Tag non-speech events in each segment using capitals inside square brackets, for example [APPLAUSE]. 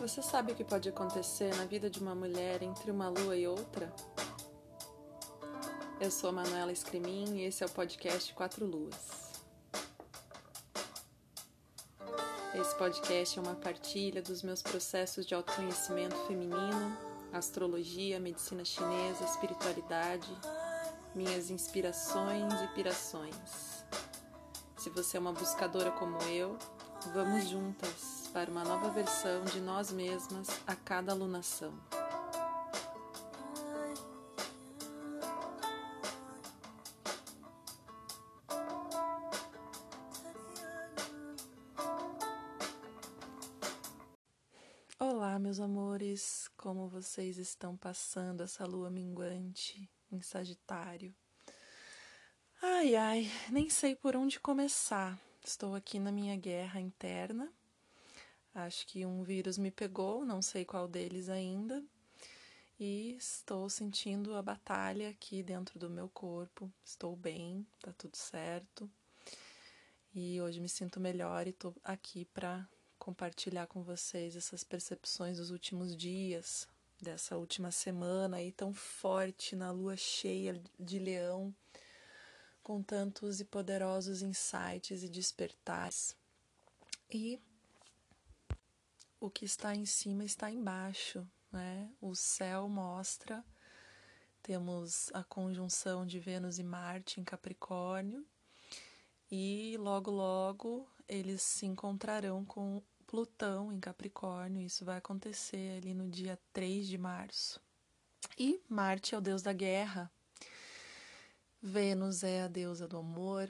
Você sabe o que pode acontecer na vida de uma mulher entre uma lua e outra? Eu sou a Manuela Escremin e esse é o podcast Quatro Luas. Esse podcast é uma partilha dos meus processos de autoconhecimento feminino, astrologia, medicina chinesa, espiritualidade, minhas inspirações e pirações. Se você é uma buscadora como eu, vamos juntas para uma nova versão de nós mesmas a cada alunação. Olá, meus amores, como vocês estão passando essa lua minguante em Sagitário? Ai, ai, nem sei por onde começar. Estou aqui na minha guerra interna Acho que um vírus me pegou, não sei qual deles ainda, e estou sentindo a batalha aqui dentro do meu corpo. Estou bem, tá tudo certo. E hoje me sinto melhor e estou aqui para compartilhar com vocês essas percepções dos últimos dias, dessa última semana aí tão forte na lua cheia de leão, com tantos e poderosos insights e despertares. E o que está em cima está embaixo, né? O céu mostra, temos a conjunção de Vênus e Marte em Capricórnio, e logo logo eles se encontrarão com Plutão em Capricórnio, isso vai acontecer ali no dia 3 de março. E Marte é o deus da guerra, Vênus é a deusa do amor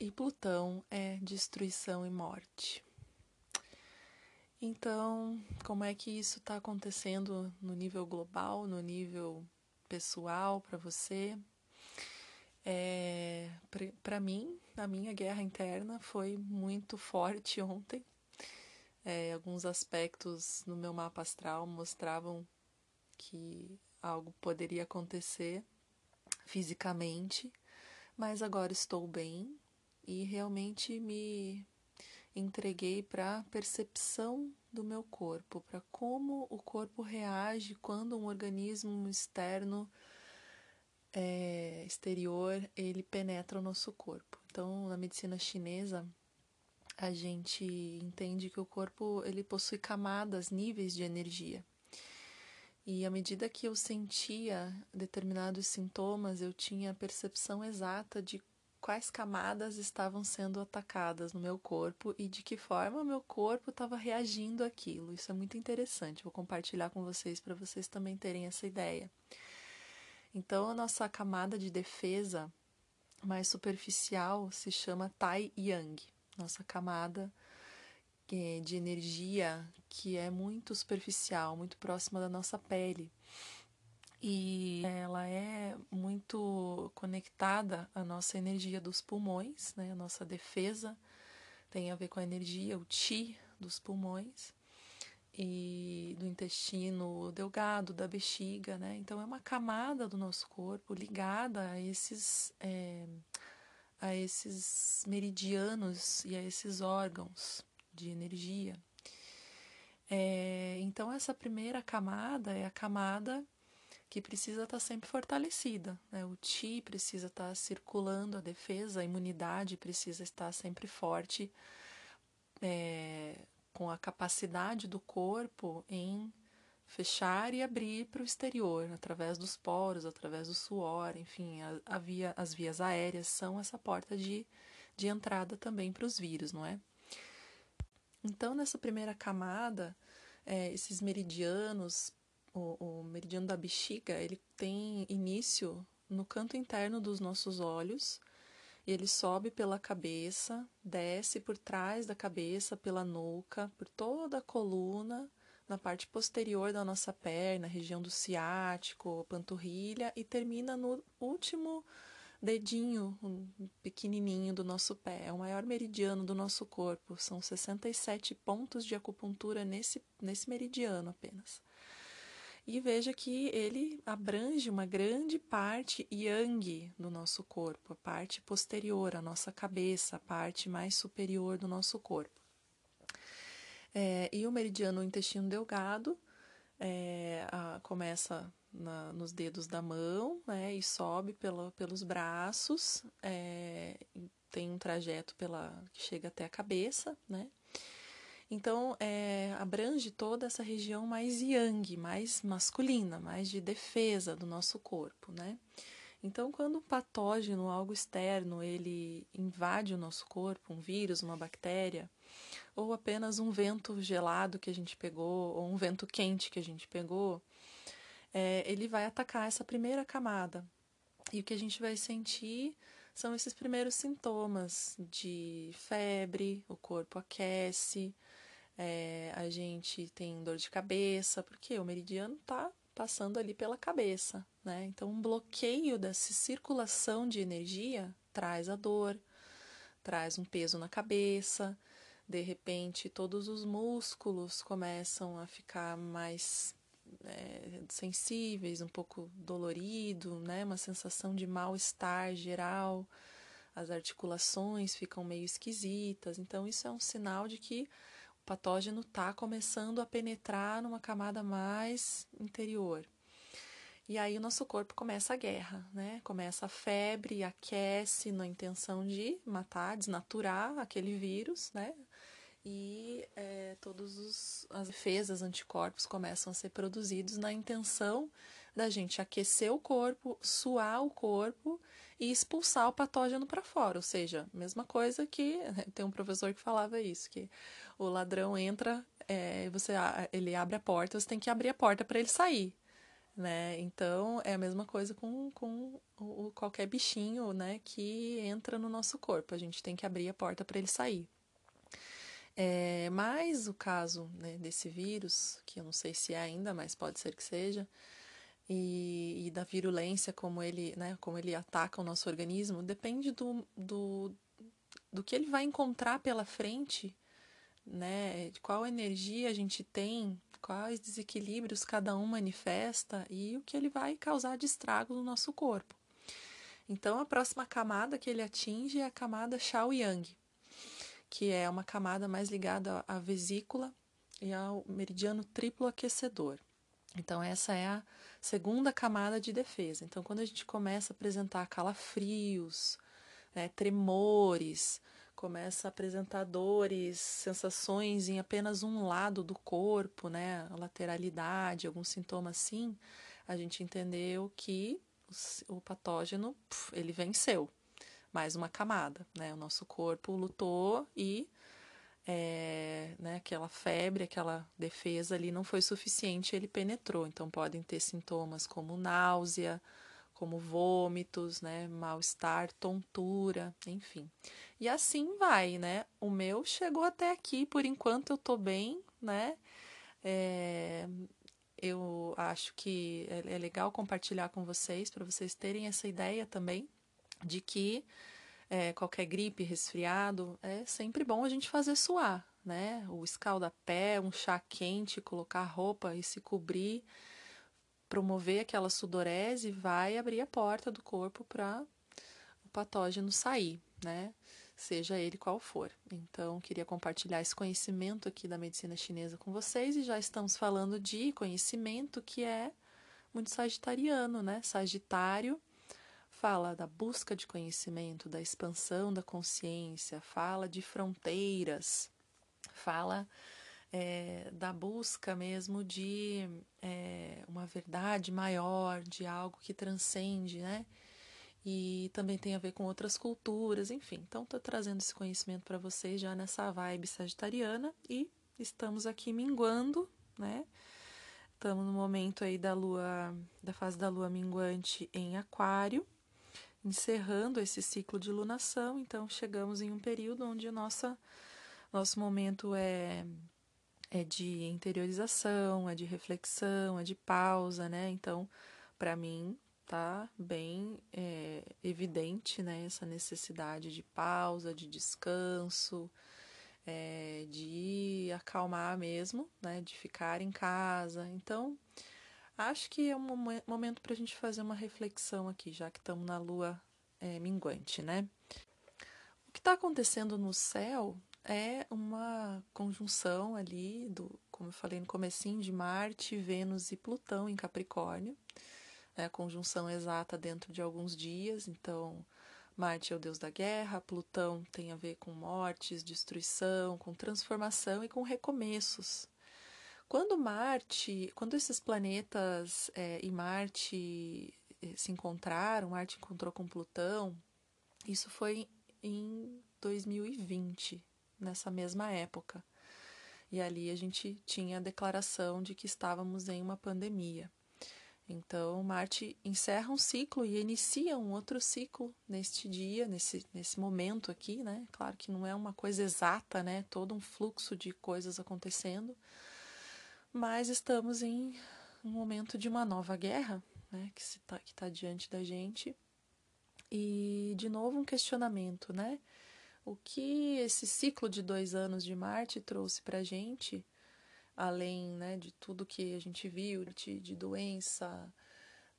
e Plutão é destruição e morte. Então, como é que isso está acontecendo no nível global, no nível pessoal para você? É, para mim, a minha guerra interna foi muito forte [LAUGHS] ontem. É, alguns aspectos no meu mapa astral mostravam que algo poderia acontecer fisicamente, mas agora estou bem e realmente me entreguei para a percepção do meu corpo, para como o corpo reage quando um organismo externo é, exterior ele penetra o nosso corpo. Então, na medicina chinesa, a gente entende que o corpo ele possui camadas, níveis de energia. E à medida que eu sentia determinados sintomas, eu tinha a percepção exata de quais camadas estavam sendo atacadas no meu corpo e de que forma o meu corpo estava reagindo àquilo. Isso é muito interessante. Vou compartilhar com vocês para vocês também terem essa ideia. Então, a nossa camada de defesa mais superficial se chama Tai Yang, nossa camada é de energia que é muito superficial, muito próxima da nossa pele e ela é muito conectada à nossa energia dos pulmões, né? A nossa defesa tem a ver com a energia, o chi dos pulmões e do intestino delgado, da bexiga, né? Então é uma camada do nosso corpo ligada a esses é, a esses meridianos e a esses órgãos de energia. É, então essa primeira camada é a camada que precisa estar tá sempre fortalecida. Né? O Ti precisa estar tá circulando a defesa, a imunidade precisa estar sempre forte, é, com a capacidade do corpo em fechar e abrir para o exterior, através dos poros, através do suor, enfim, a, a via, as vias aéreas são essa porta de, de entrada também para os vírus, não é? Então, nessa primeira camada, é, esses meridianos o, o meridiano da bexiga, ele tem início no canto interno dos nossos olhos. Ele sobe pela cabeça, desce por trás da cabeça, pela nuca, por toda a coluna, na parte posterior da nossa perna, região do ciático, panturrilha e termina no último dedinho um pequenininho do nosso pé. É o maior meridiano do nosso corpo. São 67 pontos de acupuntura nesse, nesse meridiano apenas e veja que ele abrange uma grande parte yang do nosso corpo, a parte posterior, a nossa cabeça, a parte mais superior do nosso corpo. É, e o meridiano intestino delgado é, a, começa na, nos dedos da mão né, e sobe pela, pelos braços, é, tem um trajeto pela que chega até a cabeça, né? Então, é, abrange toda essa região mais yang, mais masculina, mais de defesa do nosso corpo, né? Então, quando um patógeno, algo externo, ele invade o nosso corpo, um vírus, uma bactéria, ou apenas um vento gelado que a gente pegou, ou um vento quente que a gente pegou, é, ele vai atacar essa primeira camada. E o que a gente vai sentir são esses primeiros sintomas de febre, o corpo aquece, é, a gente tem dor de cabeça, porque o meridiano está passando ali pela cabeça, né? Então, um bloqueio dessa circulação de energia traz a dor, traz um peso na cabeça, de repente todos os músculos começam a ficar mais é, sensíveis, um pouco dolorido, né? Uma sensação de mal-estar geral, as articulações ficam meio esquisitas. Então, isso é um sinal de que o patógeno está começando a penetrar numa camada mais interior. E aí o nosso corpo começa a guerra, né? Começa a febre, aquece na intenção de matar, desnaturar aquele vírus, né? E é, todas as defesas, anticorpos começam a ser produzidos na intenção da gente aquecer o corpo, suar o corpo e expulsar o patógeno para fora. Ou seja, mesma coisa que tem um professor que falava isso, que o ladrão entra, é, você ele abre a porta, você tem que abrir a porta para ele sair. Né? Então é a mesma coisa com, com o, qualquer bichinho né, que entra no nosso corpo. A gente tem que abrir a porta para ele sair. É, mas o caso né, desse vírus, que eu não sei se é ainda, mas pode ser que seja, e, e, da virulência, como ele, né, como ele ataca o nosso organismo, depende do, do, do que ele vai encontrar pela frente, né, de qual energia a gente tem, quais desequilíbrios cada um manifesta e o que ele vai causar de estrago no nosso corpo. Então, a próxima camada que ele atinge é a camada Shao Yang, que é uma camada mais ligada à vesícula e ao meridiano triplo aquecedor. Então, essa é a segunda camada de defesa. Então, quando a gente começa a apresentar calafrios, né, tremores, começa a apresentar dores, sensações em apenas um lado do corpo, né, lateralidade, algum sintoma assim, a gente entendeu que o patógeno ele venceu. Mais uma camada, né? O nosso corpo lutou e é, né, aquela febre, aquela defesa ali não foi suficiente, ele penetrou. Então podem ter sintomas como náusea, como vômitos, né, mal-estar, tontura, enfim. E assim vai, né? O meu chegou até aqui, por enquanto eu tô bem, né? É, eu acho que é, é legal compartilhar com vocês, para vocês terem essa ideia também de que é, qualquer gripe, resfriado, é sempre bom a gente fazer suar, né? O escaldapé, um chá quente, colocar roupa e se cobrir, promover aquela sudorese, vai abrir a porta do corpo para o patógeno sair, né? Seja ele qual for. Então, queria compartilhar esse conhecimento aqui da medicina chinesa com vocês e já estamos falando de conhecimento que é muito sagitariano, né? Sagitário fala da busca de conhecimento, da expansão da consciência, fala de fronteiras, fala é, da busca mesmo de é, uma verdade maior, de algo que transcende, né? E também tem a ver com outras culturas, enfim. Então, estou trazendo esse conhecimento para vocês já nessa vibe sagitariana e estamos aqui minguando, né? Estamos no momento aí da lua, da fase da lua minguante em Aquário encerrando esse ciclo de lunação, então chegamos em um período onde o nosso momento é, é de interiorização, é de reflexão, é de pausa, né? Então, para mim, tá bem é, evidente né, essa necessidade de pausa, de descanso, é, de acalmar mesmo, né, de ficar em casa. Então, Acho que é um momento para a gente fazer uma reflexão aqui, já que estamos na lua é, minguante, né? O que está acontecendo no céu é uma conjunção ali do, como eu falei no comecinho, de Marte, Vênus e Plutão em Capricórnio. É a conjunção exata dentro de alguns dias, então Marte é o deus da guerra, Plutão tem a ver com mortes, destruição, com transformação e com recomeços. Quando Marte, quando esses planetas é, e Marte é, se encontraram, Marte encontrou com Plutão, isso foi em 2020, nessa mesma época. E ali a gente tinha a declaração de que estávamos em uma pandemia. Então, Marte encerra um ciclo e inicia um outro ciclo neste dia, nesse, nesse momento aqui, né? Claro que não é uma coisa exata, né? Todo um fluxo de coisas acontecendo, mas estamos em um momento de uma nova guerra, né? Que está tá diante da gente. E, de novo, um questionamento, né? O que esse ciclo de dois anos de Marte trouxe para a gente, além né, de tudo que a gente viu, de, de doença,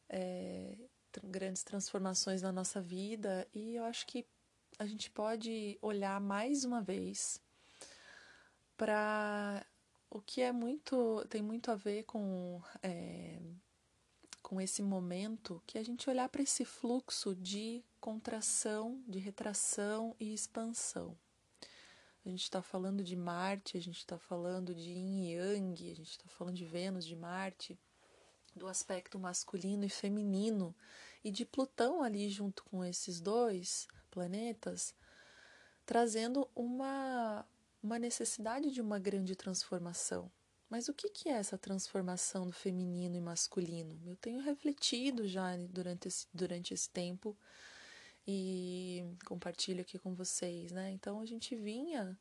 é, grandes transformações na nossa vida, e eu acho que a gente pode olhar mais uma vez para o que é muito tem muito a ver com é, com esse momento que a gente olhar para esse fluxo de contração, de retração e expansão. A gente está falando de Marte, a gente está falando de Yin Yang, a gente está falando de Vênus, de Marte, do aspecto masculino e feminino, e de Plutão ali junto com esses dois planetas, trazendo uma, uma necessidade de uma grande transformação. Mas o que, é essa transformação do feminino e masculino? Eu tenho refletido já durante esse, durante esse tempo e compartilho aqui com vocês, né? Então a gente vinha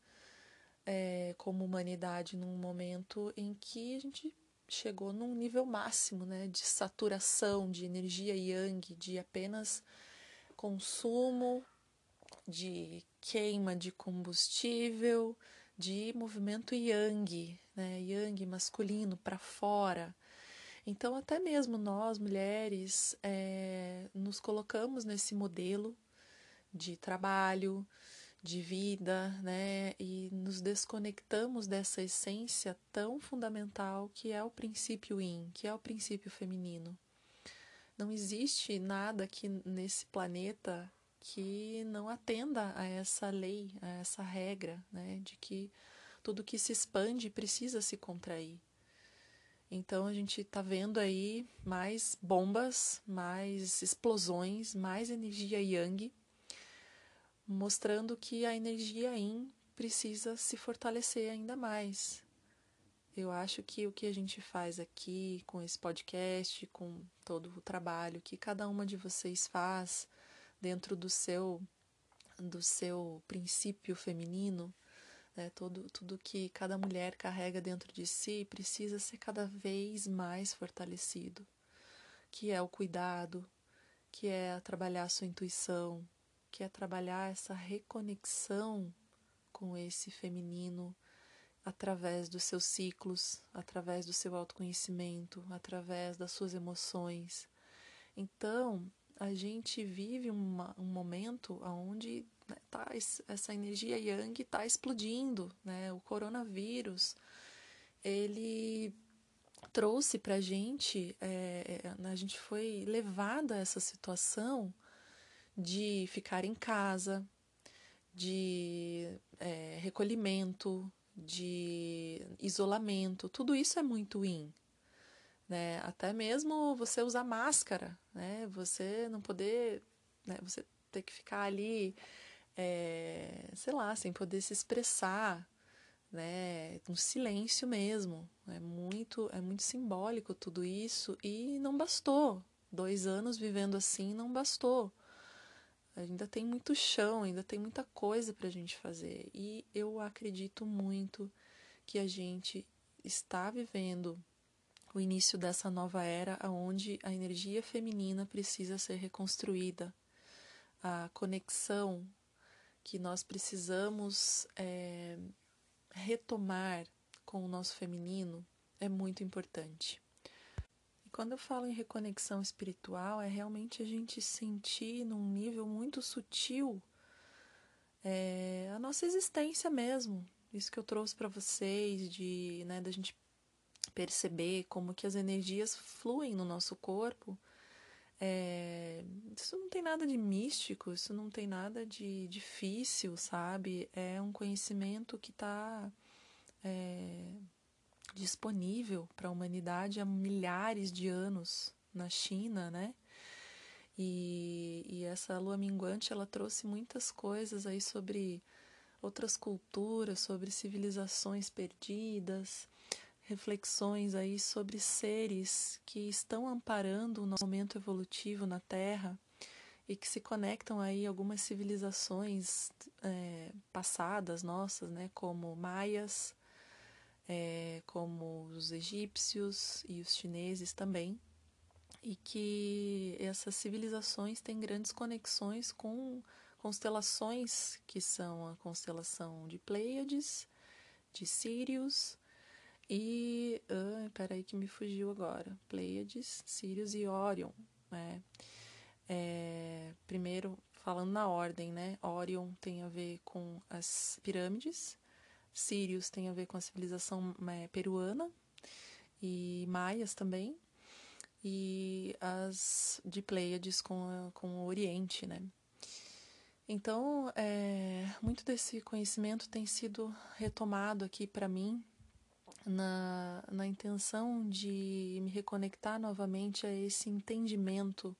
é, como humanidade num momento em que a gente chegou num nível máximo, né? De saturação de energia yang, de apenas consumo, de queima de combustível, de movimento yang, né? Yang masculino para fora. Então, até mesmo nós, mulheres, é, nos colocamos nesse modelo de trabalho, de vida, né? E nos desconectamos dessa essência tão fundamental que é o princípio Yin, que é o princípio feminino. Não existe nada aqui nesse planeta que não atenda a essa lei, a essa regra, né, de que tudo que se expande precisa se contrair. Então a gente está vendo aí mais bombas, mais explosões, mais energia yang, mostrando que a energia yin precisa se fortalecer ainda mais. Eu acho que o que a gente faz aqui com esse podcast, com todo o trabalho que cada uma de vocês faz, dentro do seu do seu princípio feminino, né, todo, tudo que cada mulher carrega dentro de si precisa ser cada vez mais fortalecido, que é o cuidado, que é trabalhar a sua intuição, que é trabalhar essa reconexão com esse feminino através dos seus ciclos, através do seu autoconhecimento, através das suas emoções. Então, a gente vive uma, um momento onde né, tá, essa energia yang está explodindo. Né? O coronavírus ele trouxe para a gente, é, é, a gente foi levada a essa situação de ficar em casa, de é, recolhimento, de isolamento, tudo isso é muito in né? Até mesmo você usar máscara, né? Você não poder, né? Você ter que ficar ali, é, sei lá, sem poder se expressar, né? Um silêncio mesmo. É muito, é muito simbólico tudo isso e não bastou. Dois anos vivendo assim não bastou. Ainda tem muito chão, ainda tem muita coisa para a gente fazer. E eu acredito muito que a gente está vivendo o início dessa nova era onde a energia feminina precisa ser reconstruída, a conexão que nós precisamos é, retomar com o nosso feminino é muito importante. E quando eu falo em reconexão espiritual, é realmente a gente sentir num nível muito sutil é a nossa existência mesmo. Isso que eu trouxe para vocês, de né, da gente perceber como que as energias fluem no nosso corpo. É, isso não tem nada de místico, isso não tem nada de difícil, sabe? É um conhecimento que está é, disponível para a humanidade há milhares de anos na China, né? E, e essa lua minguante ela trouxe muitas coisas aí sobre outras culturas, sobre civilizações perdidas, reflexões aí sobre seres que estão amparando o nosso momento evolutivo na Terra e que se conectam aí algumas civilizações é, passadas nossas, né, como maias, é, como os egípcios e os chineses também, e que essas civilizações têm grandes conexões com constelações que são a constelação de Pleiades, de Sirius e. Uh, peraí que me fugiu agora. Pleiades, Sirius e Orion. Né? É, primeiro, falando na ordem, né? Orion tem a ver com as pirâmides, Sirius tem a ver com a civilização é, peruana e maias também, e as de Pleiades com, com o Oriente, né? Então, é, muito desse conhecimento tem sido retomado aqui para mim na, na intenção de me reconectar novamente a esse entendimento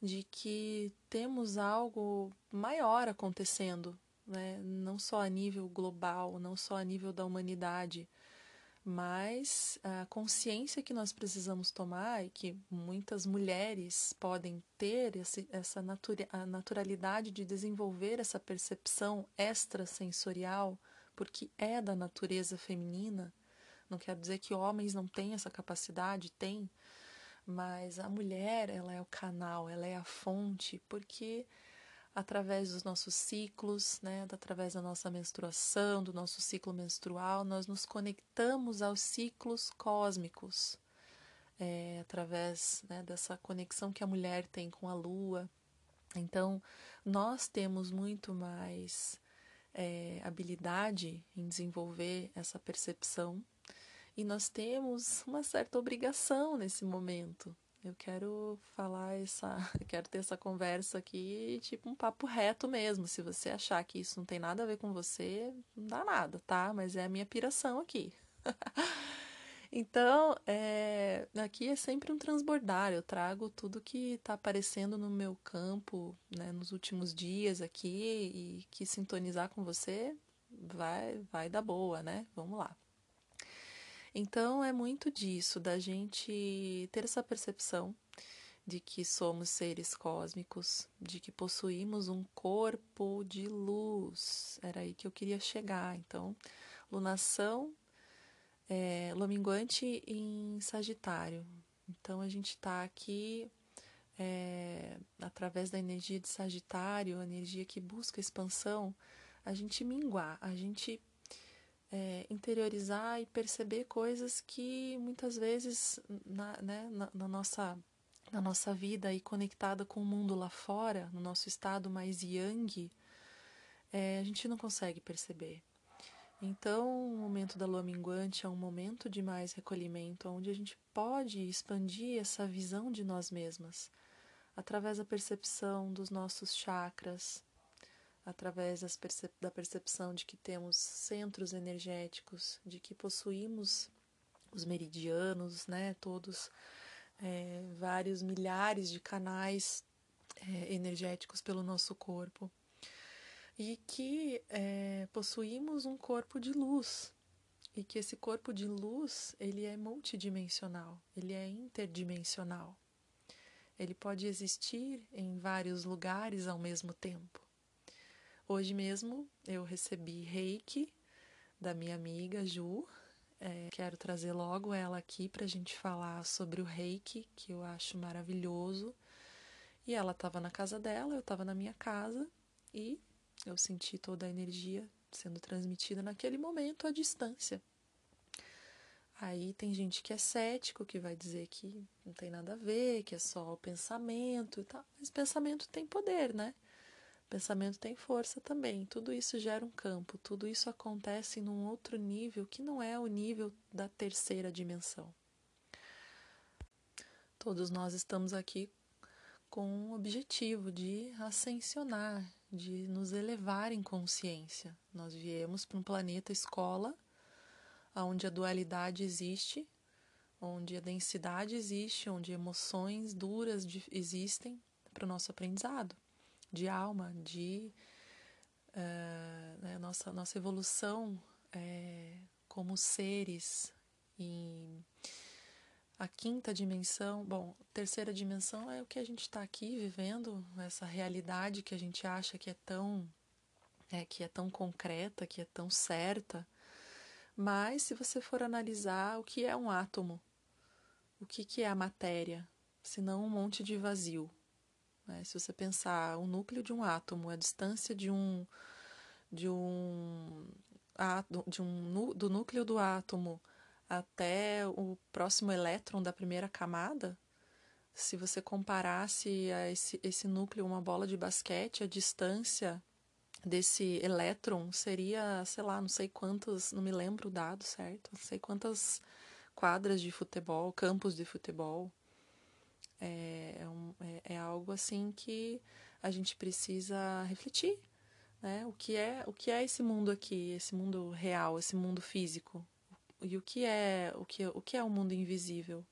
de que temos algo maior acontecendo, né? não só a nível global, não só a nível da humanidade, mas a consciência que nós precisamos tomar e que muitas mulheres podem ter esse, essa natura, a naturalidade de desenvolver essa percepção extrasensorial, porque é da natureza feminina. Não quer dizer que homens não têm essa capacidade, tem, mas a mulher, ela é o canal, ela é a fonte, porque através dos nossos ciclos, né, através da nossa menstruação, do nosso ciclo menstrual, nós nos conectamos aos ciclos cósmicos, é, através né, dessa conexão que a mulher tem com a lua. Então, nós temos muito mais é, habilidade em desenvolver essa percepção e nós temos uma certa obrigação nesse momento, eu quero falar essa, [LAUGHS] quero ter essa conversa aqui, tipo um papo reto mesmo. Se você achar que isso não tem nada a ver com você, não dá nada, tá? Mas é a minha piração aqui. [LAUGHS] então, é, aqui é sempre um transbordar. Eu trago tudo que está aparecendo no meu campo, né, nos últimos dias aqui e que sintonizar com você vai, vai dar boa, né? Vamos lá. Então é muito disso, da gente ter essa percepção de que somos seres cósmicos, de que possuímos um corpo de luz. Era aí que eu queria chegar. Então, lunação, é, luminguante em Sagitário. Então, a gente está aqui é, através da energia de Sagitário, a energia que busca expansão, a gente minguar, a gente é, interiorizar e perceber coisas que muitas vezes na, né, na, na, nossa, na nossa vida e conectada com o mundo lá fora, no nosso estado mais yang, é, a gente não consegue perceber. Então, o momento da lua minguante é um momento de mais recolhimento, onde a gente pode expandir essa visão de nós mesmas através da percepção dos nossos chakras, através percep da percepção de que temos centros energéticos, de que possuímos os meridianos, né, todos é, vários milhares de canais é, energéticos pelo nosso corpo e que é, possuímos um corpo de luz e que esse corpo de luz ele é multidimensional, ele é interdimensional, ele pode existir em vários lugares ao mesmo tempo. Hoje mesmo eu recebi reiki da minha amiga Ju. É, quero trazer logo ela aqui para a gente falar sobre o reiki, que eu acho maravilhoso. E ela estava na casa dela, eu estava na minha casa e eu senti toda a energia sendo transmitida naquele momento à distância. Aí tem gente que é cético, que vai dizer que não tem nada a ver, que é só o pensamento e tal. Mas pensamento tem poder, né? Pensamento tem força também. Tudo isso gera um campo, tudo isso acontece num outro nível que não é o nível da terceira dimensão. Todos nós estamos aqui com o objetivo de ascensionar, de nos elevar em consciência. Nós viemos para um planeta escola, onde a dualidade existe, onde a densidade existe, onde emoções duras existem para o nosso aprendizado de alma, de uh, né, nossa, nossa evolução é, como seres em a quinta dimensão, bom, terceira dimensão é o que a gente está aqui vivendo, essa realidade que a gente acha que é tão é, que é tão concreta, que é tão certa. Mas se você for analisar o que é um átomo, o que, que é a matéria, senão um monte de vazio. Né? Se você pensar o núcleo de um átomo, a distância de um de um de um do núcleo do átomo até o próximo elétron da primeira camada, se você comparasse a esse, esse núcleo uma bola de basquete, a distância desse elétron seria, sei lá, não sei quantos, não me lembro o dado certo, não sei quantas quadras de futebol, campos de futebol. É, é, um, é, é algo assim que a gente precisa refletir, né? O que é o que é esse mundo aqui, esse mundo real, esse mundo físico, e o que é o que, o que é o mundo invisível?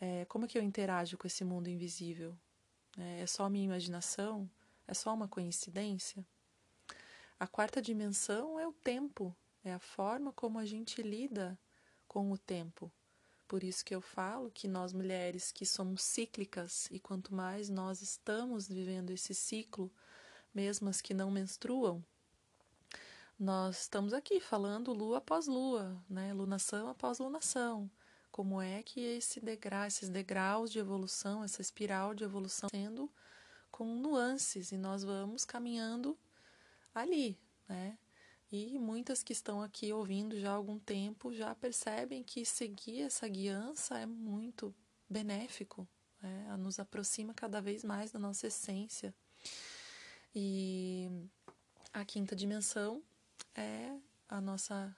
É, como é que eu interajo com esse mundo invisível? É, é só minha imaginação? É só uma coincidência? A quarta dimensão é o tempo, é a forma como a gente lida com o tempo. Por isso que eu falo que nós mulheres que somos cíclicas e quanto mais nós estamos vivendo esse ciclo, mesmo as que não menstruam, nós estamos aqui falando lua após lua, né? lunação após lunação. Como é que esse degrau, esses degraus de evolução, essa espiral de evolução sendo com nuances e nós vamos caminhando ali, né? E muitas que estão aqui ouvindo já há algum tempo já percebem que seguir essa guiança é muito benéfico, né? nos aproxima cada vez mais da nossa essência. E a quinta dimensão é a nossa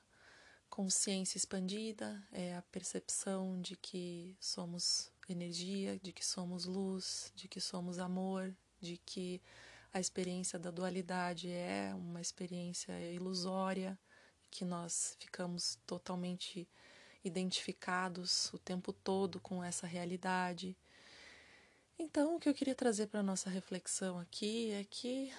consciência expandida, é a percepção de que somos energia, de que somos luz, de que somos amor, de que a experiência da dualidade é uma experiência ilusória, que nós ficamos totalmente identificados o tempo todo com essa realidade. Então, o que eu queria trazer para a nossa reflexão aqui é que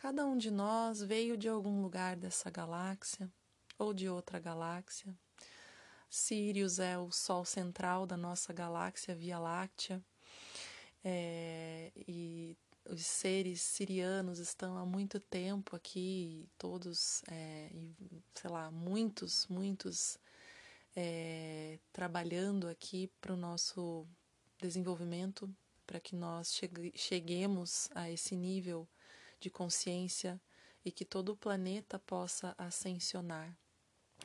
Cada um de nós veio de algum lugar dessa galáxia ou de outra galáxia. Sirius é o sol central da nossa galáxia Via Láctea. É, e os seres sirianos estão há muito tempo aqui, todos, é, sei lá, muitos, muitos é, trabalhando aqui para o nosso desenvolvimento, para que nós cheguemos a esse nível de consciência e que todo o planeta possa ascensionar.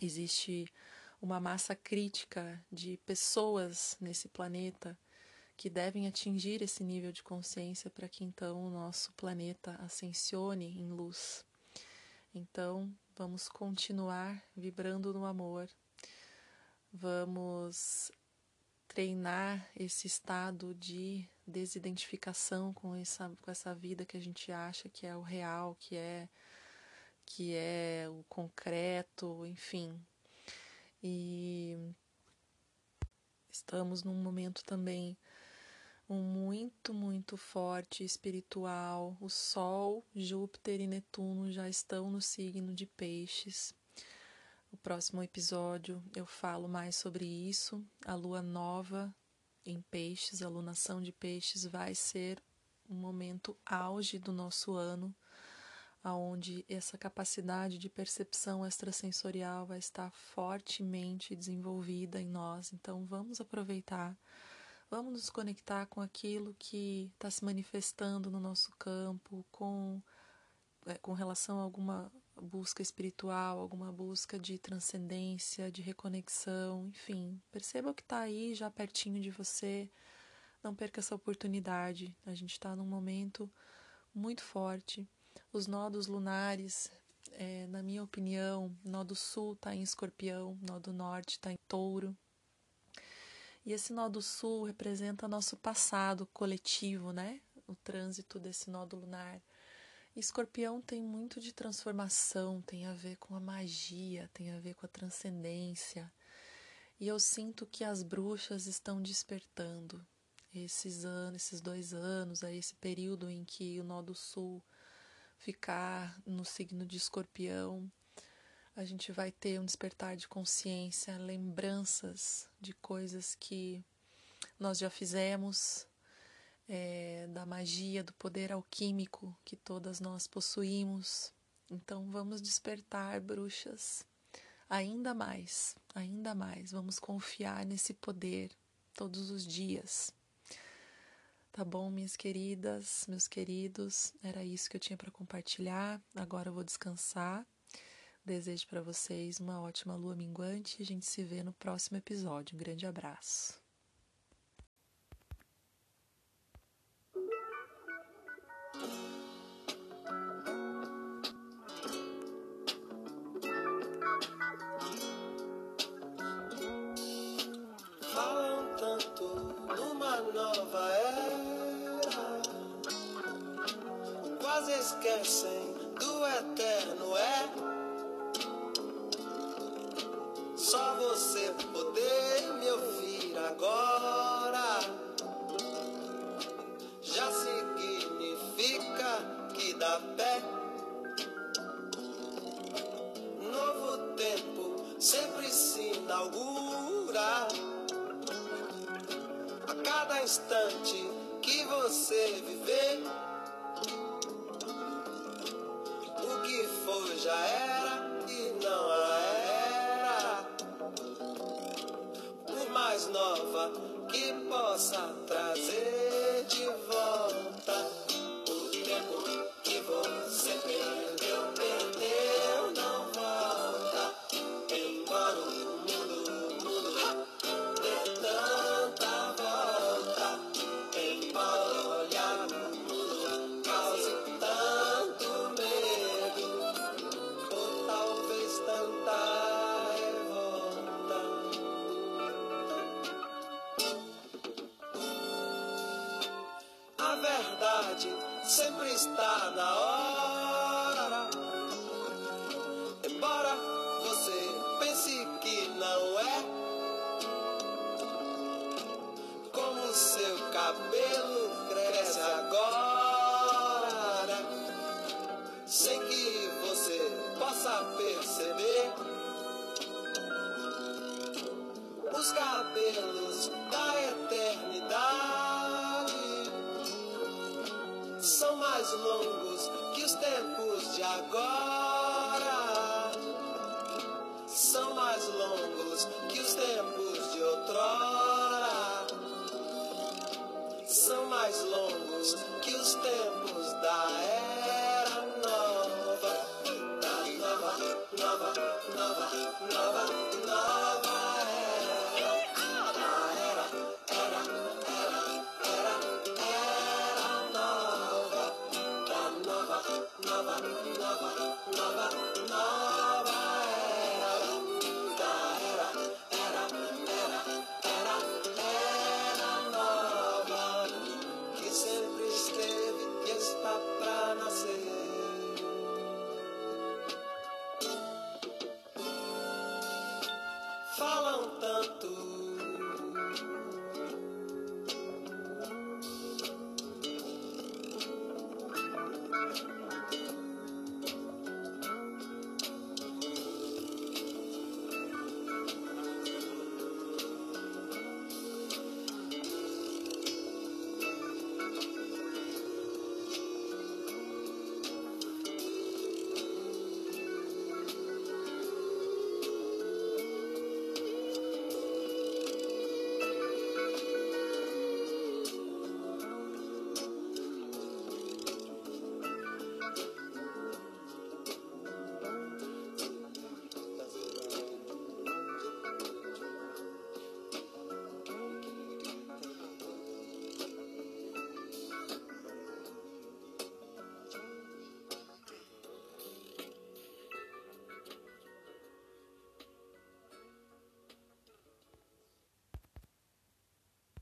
Existe uma massa crítica de pessoas nesse planeta que devem atingir esse nível de consciência para que então o nosso planeta ascensione em luz. Então, vamos continuar vibrando no amor. Vamos treinar esse estado de desidentificação com essa, com essa vida que a gente acha que é o real, que é que é o concreto, enfim. E estamos num momento também muito, muito forte espiritual. O Sol, Júpiter e Netuno já estão no signo de Peixes. O próximo episódio eu falo mais sobre isso. A lua nova em peixes, a lunação de peixes vai ser um momento auge do nosso ano, aonde essa capacidade de percepção extrasensorial vai estar fortemente desenvolvida em nós. Então vamos aproveitar, vamos nos conectar com aquilo que está se manifestando no nosso campo, com, é, com relação a alguma busca espiritual, alguma busca de transcendência, de reconexão, enfim. Perceba o que está aí já pertinho de você. Não perca essa oportunidade. A gente está num momento muito forte. Os nodos lunares, é, na minha opinião, nó do sul está em escorpião, nó do norte está em touro. E esse nó do sul representa nosso passado coletivo, né? O trânsito desse nódo lunar. Escorpião tem muito de transformação, tem a ver com a magia, tem a ver com a transcendência. E eu sinto que as bruxas estão despertando esses anos, esses dois anos, aí esse período em que o nó do sul ficar no signo de escorpião, a gente vai ter um despertar de consciência, lembranças de coisas que nós já fizemos, é, da magia, do poder alquímico que todas nós possuímos. Então vamos despertar, bruxas, ainda mais, ainda mais. Vamos confiar nesse poder todos os dias. Tá bom, minhas queridas, meus queridos, era isso que eu tinha para compartilhar. Agora eu vou descansar. Desejo para vocês uma ótima lua minguante e a gente se vê no próximo episódio. Um grande abraço. Falam tanto numa nova era, quase esquecem instante que você viver, o que foi já era e não era. Por mais nova que possa trazer